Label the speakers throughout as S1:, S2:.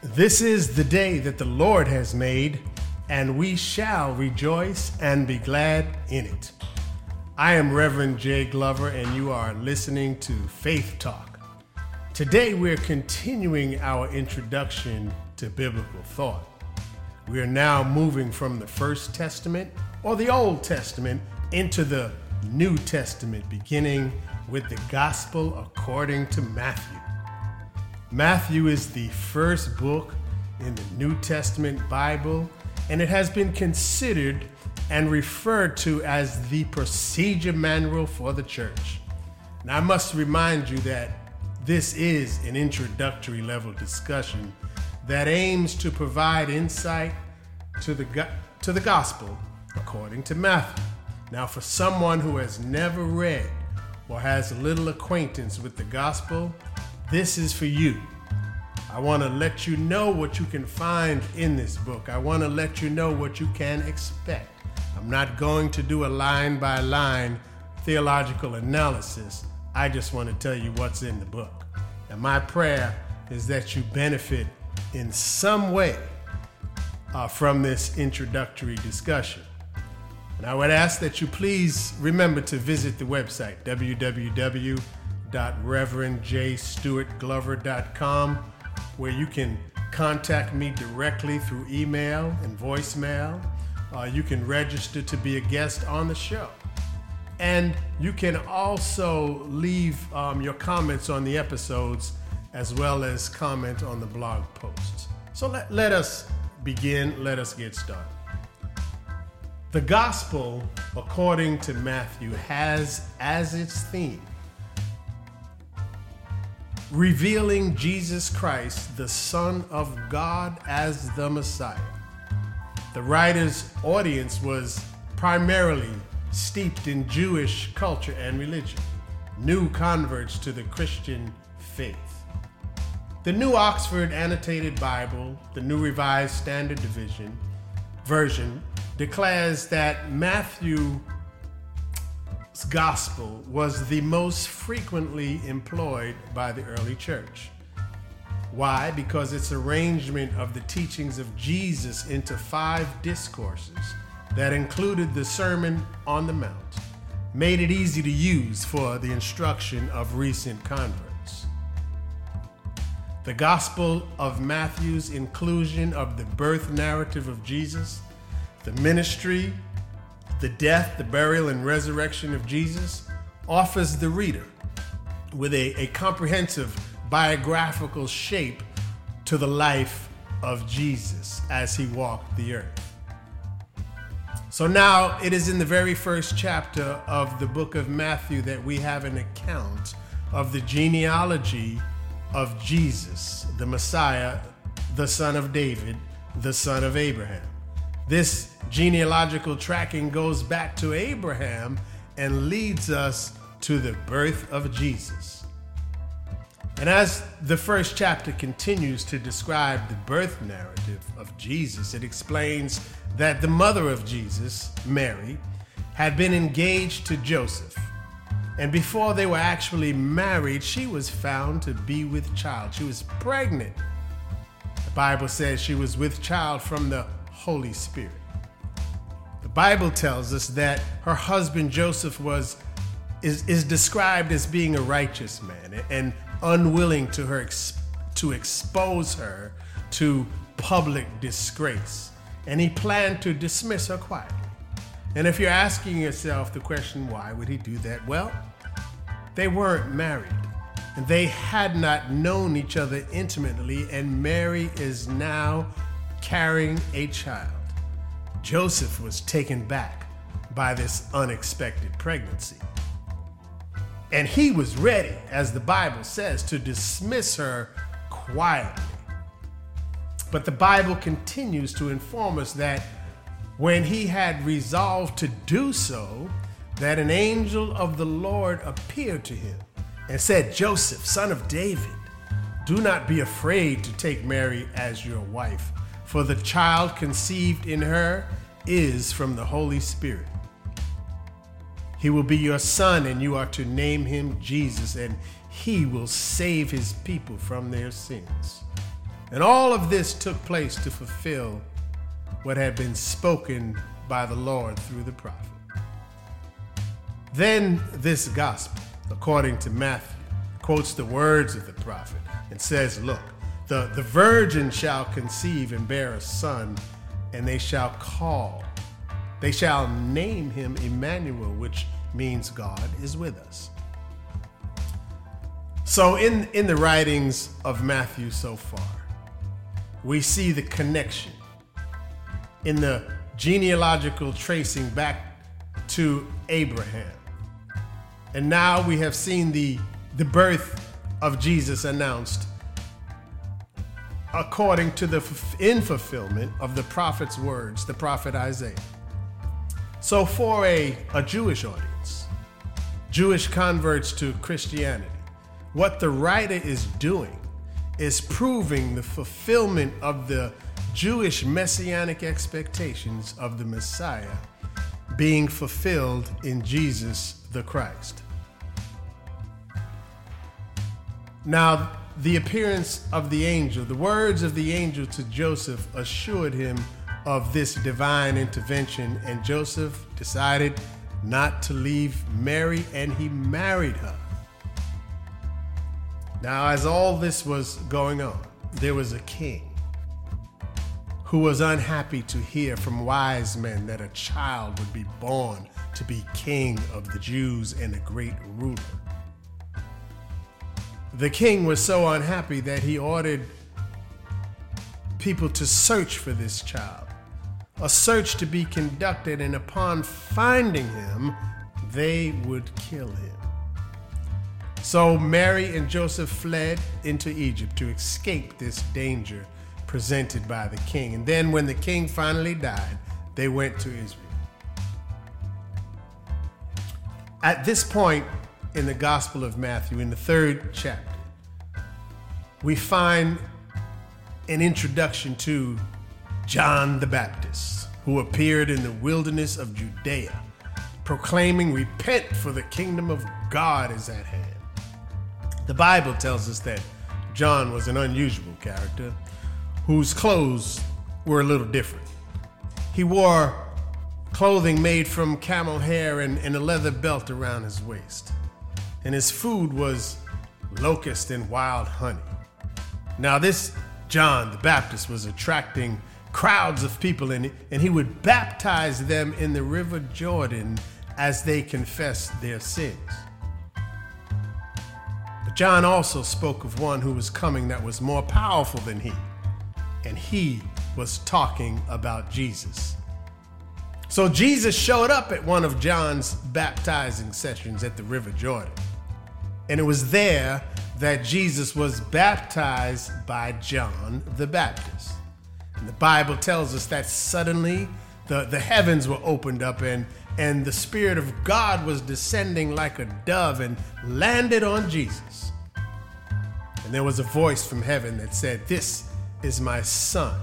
S1: This is the day that the Lord has made, and we shall rejoice and be glad in it. I am Reverend Jay Glover, and you are listening to Faith Talk. Today, we're continuing our introduction to biblical thought. We are now moving from the First Testament or the Old Testament into the New Testament, beginning with the Gospel according to Matthew. Matthew is the first book in the New Testament Bible, and it has been considered and referred to as the procedure manual for the church. Now, I must remind you that this is an introductory level discussion that aims to provide insight to the, to the gospel according to Matthew. Now, for someone who has never read or has little acquaintance with the gospel, this is for you. I want to let you know what you can find in this book. I want to let you know what you can expect. I'm not going to do a line by line theological analysis. I just want to tell you what's in the book. And my prayer is that you benefit in some way uh, from this introductory discussion. And I would ask that you please remember to visit the website www www.reverendjstewartglover.com, where you can contact me directly through email and voicemail. Uh, you can register to be a guest on the show. And you can also leave um, your comments on the episodes as well as comment on the blog posts. So let, let us begin, let us get started. The gospel, according to Matthew, has as its theme revealing Jesus Christ, the Son of God, as the Messiah. The writer's audience was primarily steeped in Jewish culture and religion, new converts to the Christian faith. The New Oxford Annotated Bible, the New Revised Standard Division version, declares that Matthew gospel was the most frequently employed by the early church. Why? Because its arrangement of the teachings of Jesus into five discourses that included the Sermon on the Mount made it easy to use for the instruction of recent converts. The Gospel of Matthew's inclusion of the birth narrative of Jesus, the ministry, the death, the burial, and resurrection of Jesus offers the reader with a, a comprehensive biographical shape to the life of Jesus as he walked the earth. So now it is in the very first chapter of the book of Matthew that we have an account of the genealogy of Jesus, the Messiah, the son of David, the son of Abraham. This genealogical tracking goes back to Abraham and leads us to the birth of Jesus. And as the first chapter continues to describe the birth narrative of Jesus, it explains that the mother of Jesus, Mary, had been engaged to Joseph. And before they were actually married, she was found to be with child. She was pregnant. The Bible says she was with child from the Holy Spirit. The Bible tells us that her husband Joseph was is, is described as being a righteous man and unwilling to her to expose her to public disgrace. And he planned to dismiss her quietly. And if you're asking yourself the question, why would he do that? Well, they weren't married and they had not known each other intimately, and Mary is now carrying a child. Joseph was taken back by this unexpected pregnancy. And he was ready, as the Bible says, to dismiss her quietly. But the Bible continues to inform us that when he had resolved to do so, that an angel of the Lord appeared to him and said, Joseph, son of David, do not be afraid to take Mary as your wife for the child conceived in her is from the Holy Spirit. He will be your son, and you are to name him Jesus, and he will save his people from their sins. And all of this took place to fulfill what had been spoken by the Lord through the prophet. Then this gospel, according to Matthew, quotes the words of the prophet and says, Look, the, the virgin shall conceive and bear a son, and they shall call, they shall name him Emmanuel, which means God is with us. So, in, in the writings of Matthew so far, we see the connection in the genealogical tracing back to Abraham. And now we have seen the, the birth of Jesus announced according to the in fulfillment of the prophet's words, the prophet Isaiah. So, for a, a Jewish audience, Jewish converts to Christianity, what the writer is doing is proving the fulfillment of the Jewish messianic expectations of the Messiah being fulfilled in Jesus the Christ. Now, the appearance of the angel, the words of the angel to Joseph assured him of this divine intervention, and Joseph decided not to leave Mary and he married her. Now, as all this was going on, there was a king who was unhappy to hear from wise men that a child would be born to be king of the Jews and a great ruler. The king was so unhappy that he ordered people to search for this child, a search to be conducted, and upon finding him, they would kill him. So Mary and Joseph fled into Egypt to escape this danger presented by the king. And then when the king finally died, they went to Israel. At this point in the Gospel of Matthew, in the third chapter, we find an introduction to John the Baptist, who appeared in the wilderness of Judea, proclaiming, Repent, for the kingdom of God is at hand. The Bible tells us that John was an unusual character whose clothes were a little different. He wore clothing made from camel hair and, and a leather belt around his waist. And his food was locust and wild honey. Now, this John the Baptist was attracting crowds of people, and, and he would baptize them in the river Jordan as they confessed their sins. But John also spoke of one who was coming that was more powerful than he, and he was talking about Jesus. So Jesus showed up at one of John's baptizing sessions at the River Jordan. And it was there that Jesus was baptized by John the Baptist. And the Bible tells us that suddenly the, the heavens were opened up and, and the Spirit of God was descending like a dove and landed on Jesus. And there was a voice from heaven that said, This is my son,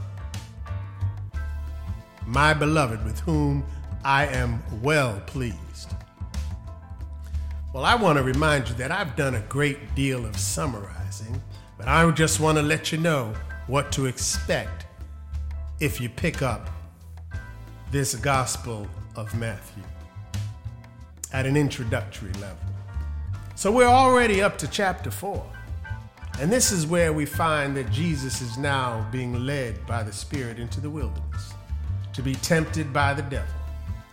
S1: my beloved, with whom I am well pleased. Well, I want to remind you that I've done a great deal of summarizing, but I just want to let you know what to expect if you pick up this Gospel of Matthew at an introductory level. So we're already up to chapter 4. And this is where we find that Jesus is now being led by the Spirit into the wilderness to be tempted by the devil.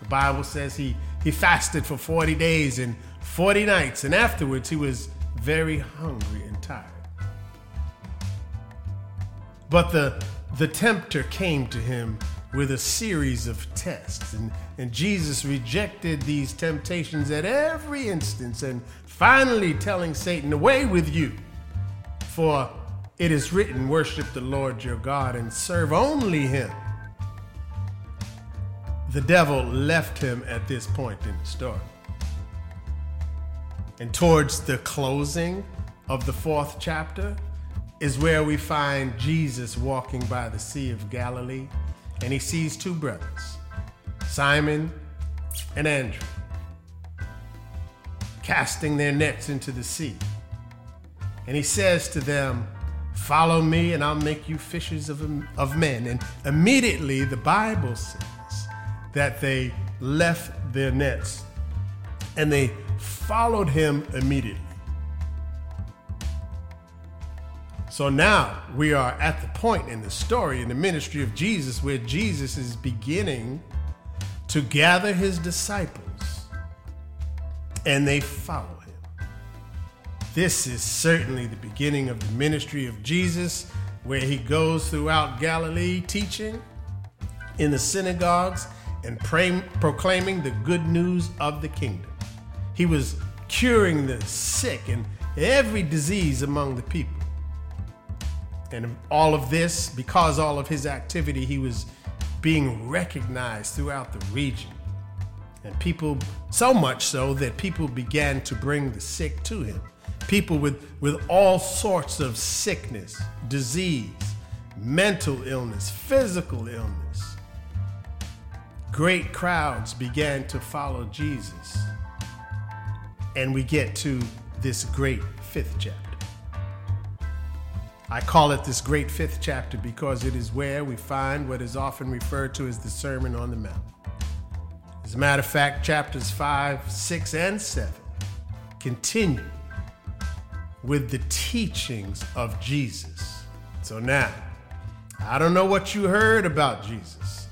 S1: The Bible says he, he fasted for 40 days and 40 nights, and afterwards he was very hungry and tired. But the, the tempter came to him with a series of tests, and, and Jesus rejected these temptations at every instance, and finally telling Satan, Away with you. For it is written, Worship the Lord your God and serve only him. The devil left him at this point in the story. And towards the closing of the fourth chapter is where we find Jesus walking by the Sea of Galilee, and he sees two brothers, Simon and Andrew, casting their nets into the sea. And he says to them, Follow me, and I'll make you fishers of, of men. And immediately the Bible says that they left their nets and they followed him immediately. So now we are at the point in the story in the ministry of Jesus where Jesus is beginning to gather his disciples and they follow him. This is certainly the beginning of the ministry of Jesus where he goes throughout Galilee teaching in the synagogues and pray, proclaiming the good news of the kingdom. He was curing the sick and every disease among the people. And all of this, because all of his activity, he was being recognized throughout the region. And people, so much so that people began to bring the sick to him. People with, with all sorts of sickness, disease, mental illness, physical illness. Great crowds began to follow Jesus. And we get to this great fifth chapter. I call it this great fifth chapter because it is where we find what is often referred to as the Sermon on the Mount. As a matter of fact, chapters 5, 6, and 7 continue with the teachings of Jesus. So now, I don't know what you heard about Jesus,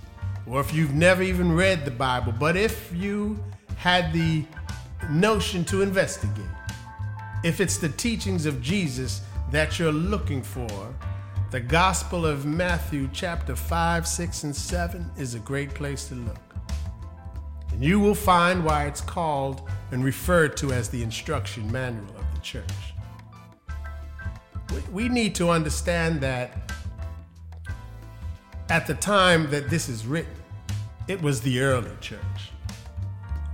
S1: or if you've never even read the Bible, but if you had the notion to investigate, if it's the teachings of Jesus that you're looking for, the Gospel of Matthew, chapter 5, 6, and 7, is a great place to look. And you will find why it's called and referred to as the instruction manual of the church. We need to understand that at the time that this is written, it was the early church.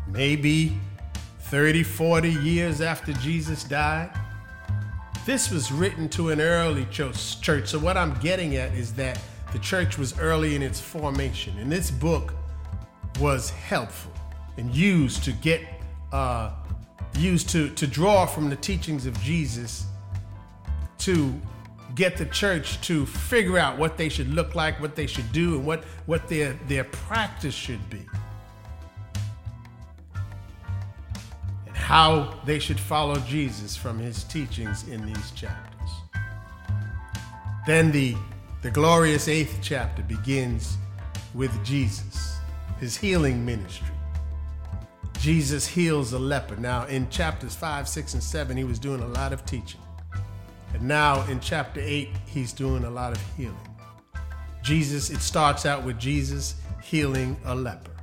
S1: Maybe 30, 40 years after Jesus died this was written to an early church. So, what I'm getting at is that the church was early in its formation, and this book was helpful and used to get, uh, used to, to draw from the teachings of Jesus to get the church to figure out what they should look like, what they should do, and what, what their, their practice should be. How they should follow Jesus from his teachings in these chapters. Then the, the glorious eighth chapter begins with Jesus, his healing ministry. Jesus heals a leper. Now, in chapters 5, 6, and 7, he was doing a lot of teaching. And now in chapter 8, he's doing a lot of healing. Jesus, it starts out with Jesus healing a leper.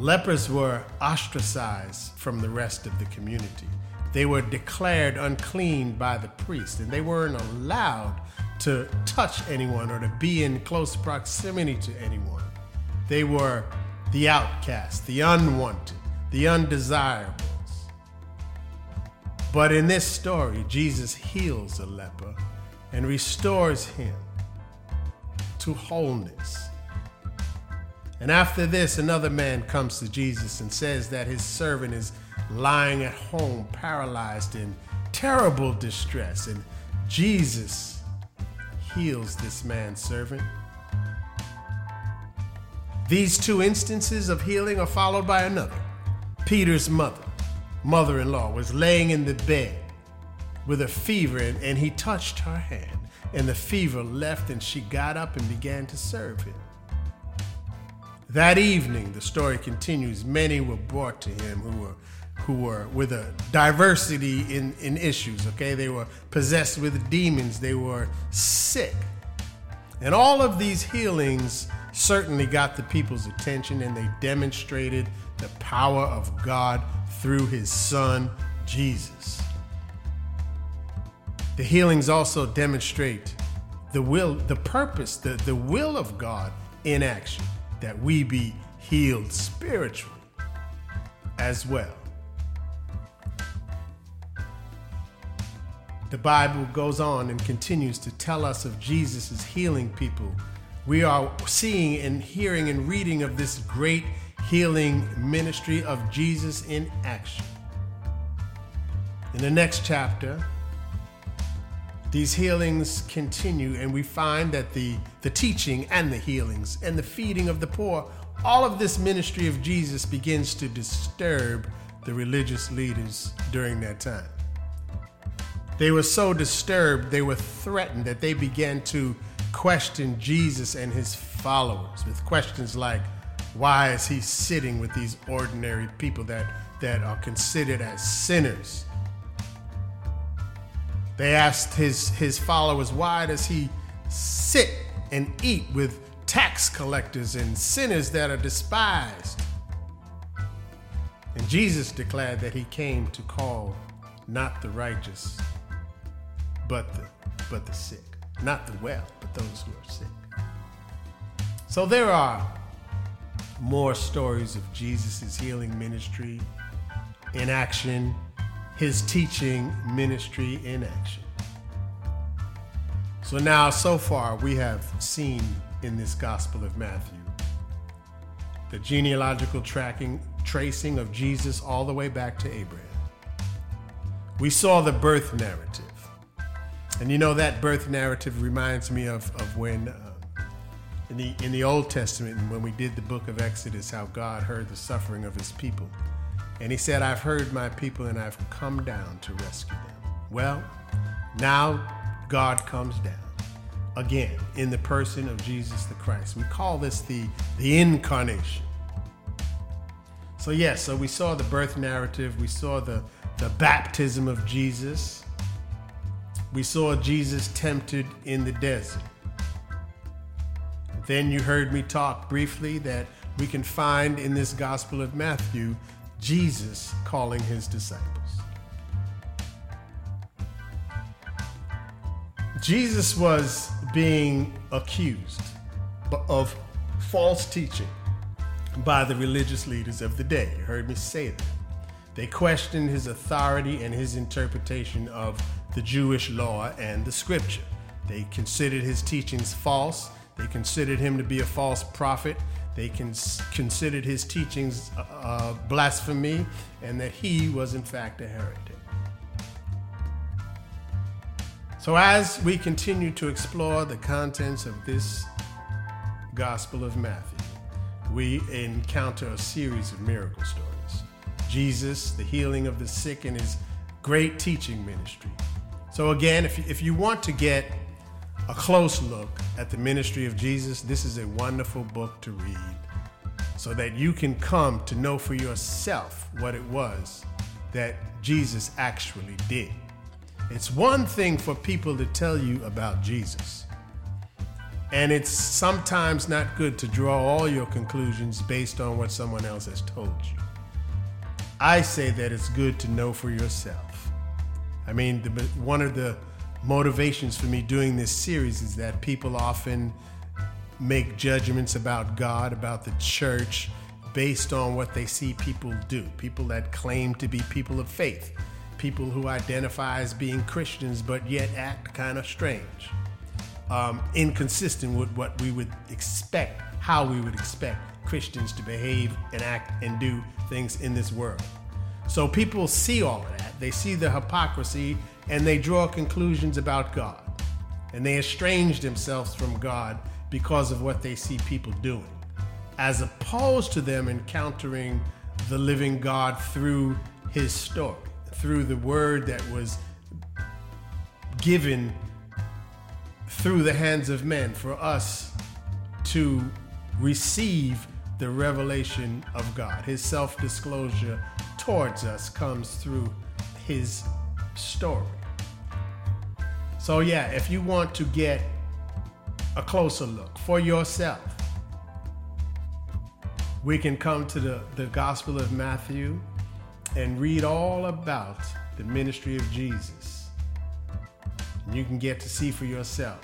S1: Lepers were ostracized from the rest of the community. They were declared unclean by the priest, and they weren't allowed to touch anyone or to be in close proximity to anyone. They were the outcast, the unwanted, the undesirables. But in this story, Jesus heals a leper and restores him to wholeness and after this, another man comes to Jesus and says that his servant is lying at home, paralyzed in terrible distress. And Jesus heals this man's servant. These two instances of healing are followed by another. Peter's mother, mother in law, was laying in the bed with a fever, and, and he touched her hand, and the fever left, and she got up and began to serve him. That evening, the story continues, many were brought to him who were who were with a diversity in, in issues, okay? They were possessed with demons, they were sick. And all of these healings certainly got the people's attention and they demonstrated the power of God through his son, Jesus. The healings also demonstrate the will, the purpose, the, the will of God in action that we be healed spiritually as well. The Bible goes on and continues to tell us of Jesus' healing people. We are seeing and hearing and reading of this great healing ministry of Jesus in action. In the next chapter, these healings continue, and we find that the, the teaching and the healings and the feeding of the poor, all of this ministry of Jesus begins to disturb the religious leaders during that time. They were so disturbed, they were threatened that they began to question Jesus and his followers with questions like, why is he sitting with these ordinary people that, that are considered as sinners? They asked his, his followers, why does he sit and eat with tax collectors and sinners that are despised? And Jesus declared that he came to call not the righteous, but the, but the sick. Not the well, but those who are sick. So there are more stories of Jesus' healing ministry in action, his teaching ministry in action. So now, so far, we have seen in this Gospel of Matthew the genealogical tracking, tracing of Jesus all the way back to Abraham. We saw the birth narrative and you know that birth narrative reminds me of, of when uh, in the in the Old Testament when we did the book of Exodus how God heard the suffering of his people. And he said, I've heard my people and I've come down to rescue them. Well, now God comes down again in the person of Jesus the Christ. We call this the, the incarnation. So, yes, so we saw the birth narrative, we saw the, the baptism of Jesus, we saw Jesus tempted in the desert. Then you heard me talk briefly that we can find in this Gospel of Matthew Jesus calling his disciples. Jesus was being accused of false teaching by the religious leaders of the day. You heard me say that. They questioned his authority and his interpretation of the Jewish law and the scripture. They considered his teachings false. They considered him to be a false prophet. They cons- considered his teachings uh, uh, blasphemy and that he was, in fact, a heretic. So, as we continue to explore the contents of this Gospel of Matthew, we encounter a series of miracle stories. Jesus, the healing of the sick, and his great teaching ministry. So, again, if you, if you want to get a close look at the ministry of Jesus, this is a wonderful book to read so that you can come to know for yourself what it was that Jesus actually did. It's one thing for people to tell you about Jesus. And it's sometimes not good to draw all your conclusions based on what someone else has told you. I say that it's good to know for yourself. I mean, the, one of the motivations for me doing this series is that people often make judgments about God, about the church, based on what they see people do. People that claim to be people of faith, people who identify as being Christians but yet act kind of strange, um, inconsistent with what we would expect, how we would expect Christians to behave and act and do things in this world. So people see all of that. They see the hypocrisy and they draw conclusions about God. And they estrange themselves from God because of what they see people doing, as opposed to them encountering the living God through his story, through the word that was given through the hands of men for us to receive the revelation of God, his self disclosure towards us comes through his story. So, yeah, if you want to get a closer look for yourself, we can come to the, the Gospel of Matthew and read all about the ministry of Jesus. And you can get to see for yourself.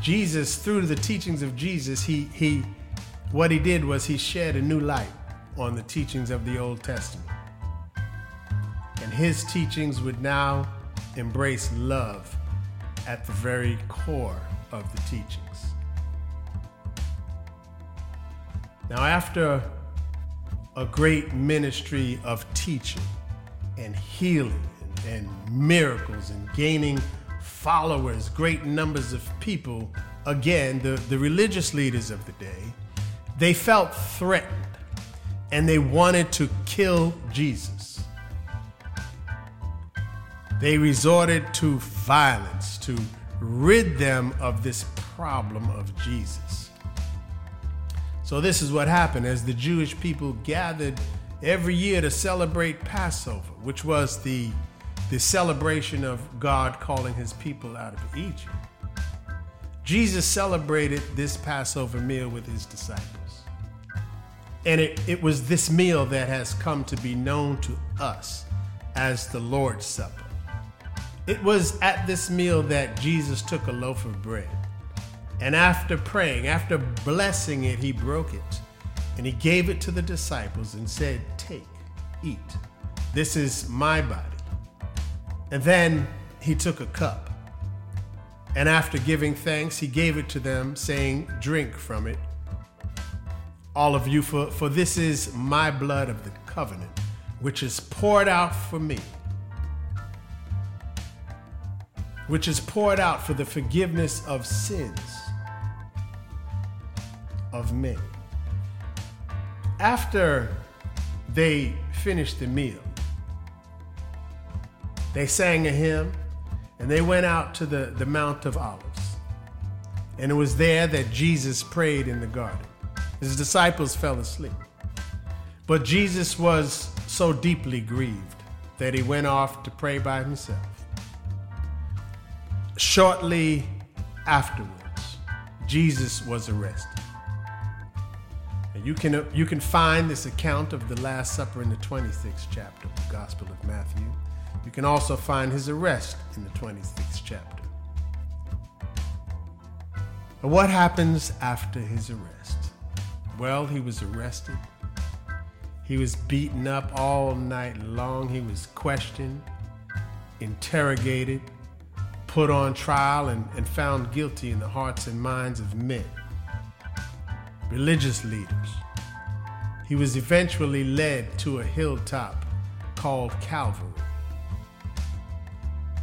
S1: Jesus, through the teachings of Jesus, he, he, what he did was he shed a new light on the teachings of the Old Testament. And his teachings would now embrace love at the very core of the teachings. Now, after a great ministry of teaching and healing and, miracles and gaining followers, great numbers of people, again, the, the religious leaders of the day, they felt threatened and they wanted to kill Jesus. They resorted to violence to rid them of this problem of Jesus. So, this is what happened as the Jewish people gathered every year to celebrate Passover, which was the, the celebration of God calling his people out of Egypt. Jesus celebrated this Passover meal with his disciples. And it, it was this meal that has come to be known to us as the Lord's Supper. It was at this meal that Jesus took a loaf of bread. And after praying, after blessing it, he broke it. And he gave it to the disciples and said, Take, eat. This is my body. And then he took a cup. And after giving thanks, he gave it to them, saying, Drink from it, all of you, for, for this is my blood of the covenant, which is poured out for me, which is poured out for the forgiveness of sins of men. After they finished the meal, they sang a hymn and they went out to the, the Mount of Olives. And it was there that Jesus prayed in the garden. His disciples fell asleep. But Jesus was so deeply grieved that he went off to pray by himself. Shortly afterwards, Jesus was arrested. And you can, you can find this account of the Last Supper in the 26th chapter of the Gospel of Matthew. You can also find his arrest in the 26th chapter. But what happens after his arrest? Well, he was arrested. He was beaten up all night long. He was questioned, interrogated, put on trial, and, and found guilty in the hearts and minds of men, religious leaders. He was eventually led to a hilltop called Calvary.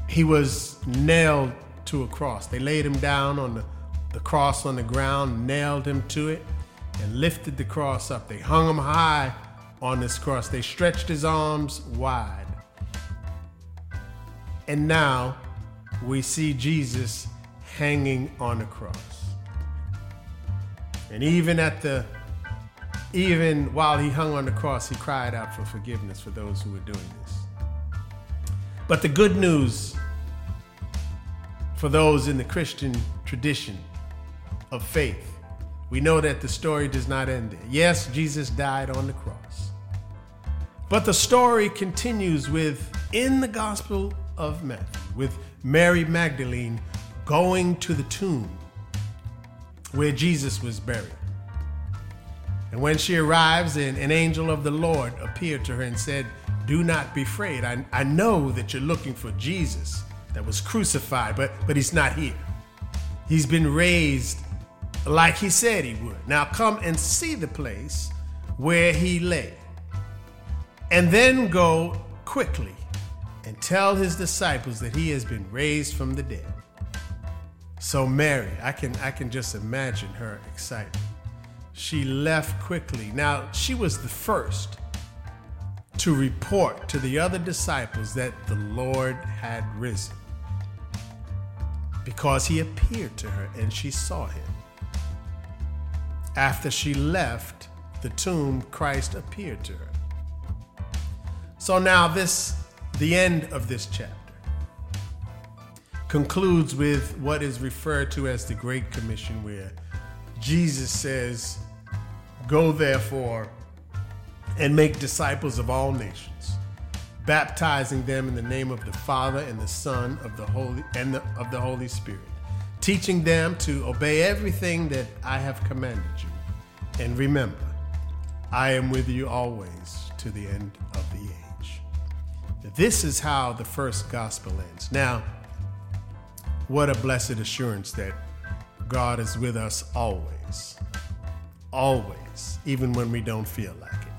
S1: He was nailed to a cross. They laid him down on the, the cross on the ground, nailed him to it and lifted the cross up. They hung him high on this cross. They stretched his arms wide. And now we see Jesus hanging on the cross. And even at the even while he hung on the cross, he cried out for forgiveness for those who were doing this. But the good news for those in the Christian tradition of faith we know that the story does not end there. Yes, Jesus died on the cross. But the story continues with, in the Gospel of Matthew, with Mary Magdalene going to the tomb where Jesus was buried. And when she arrives, an, an angel of the Lord appeared to her and said, Do not be afraid. I, I know that you're looking for Jesus that was crucified, but, but he's not here. He's been raised like he said he would. Now come and see the place where he lay. And then go quickly and tell his disciples that he has been raised from the dead. So Mary, I can I can just imagine her excitement. She left quickly. Now, she was the first to report to the other disciples that the Lord had risen because he appeared to her and she saw him. After she left the tomb, Christ appeared to her. So now this the end of this chapter concludes with what is referred to as the Great Commission, where Jesus says, Go therefore and make disciples of all nations, baptizing them in the name of the Father and the Son of the Holy and the, of the Holy Spirit teaching them to obey everything that I have commanded you. And remember, I am with you always to the end of the age. This is how the first gospel ends. Now, what a blessed assurance that God is with us always. Always, even when we don't feel like it.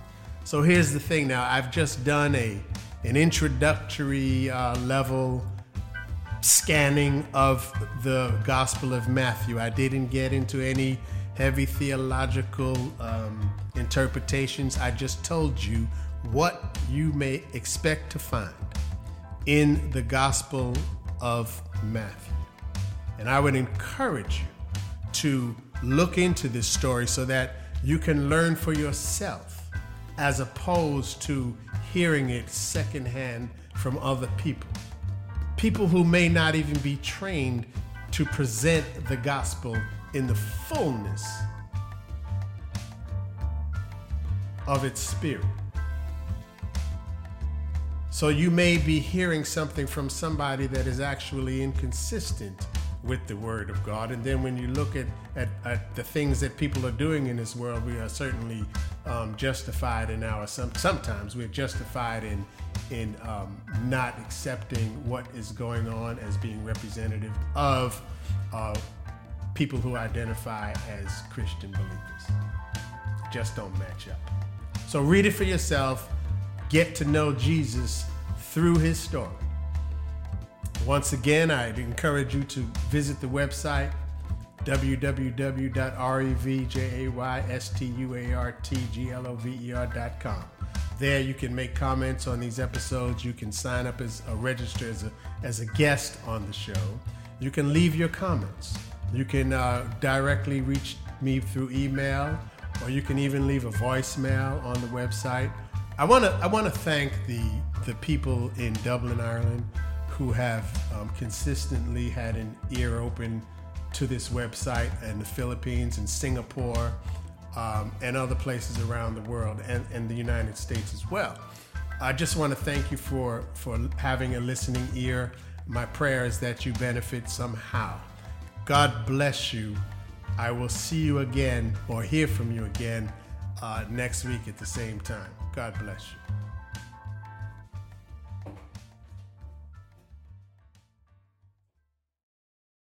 S1: So here's the thing now, I've just done a an introductory uh, level scanning of the Gospel of Matthew. I didn't get into any heavy theological um, interpretations. I just told you what you may expect to find in the Gospel of Matthew. And I would encourage you to look into this story so that you can learn for yourself as opposed to hearing it secondhand from other people. People who may not even be trained to present the gospel in the fullness of its spirit. So you may be hearing something from somebody that is actually inconsistent with the Word of God. And then when you look at, at, at the things that people are doing in this world, we are certainly um, justified in our, some, sometimes we're justified in, in um, not accepting what is going on as being representative of uh, people who identify as Christian believers. Just don't match up. So read it for yourself, get to know Jesus through his story. Once again, I'd encourage you to visit the website www.revjaystuartglover.com. There you can make comments on these episodes. You can sign up as a register as a, as a guest on the show. You can leave your comments. You can uh, directly reach me through email, or you can even leave a voicemail on the website. I want to I want to thank the the people in Dublin, Ireland, who have um, consistently had an ear open to this website, and the Philippines and Singapore, um, and other places around the world, and, and the United States as well. I just want to thank you for for having a listening ear. My prayer is that you benefit somehow. God bless you. I will see you again or hear from you again uh, next week at the same time. God bless you.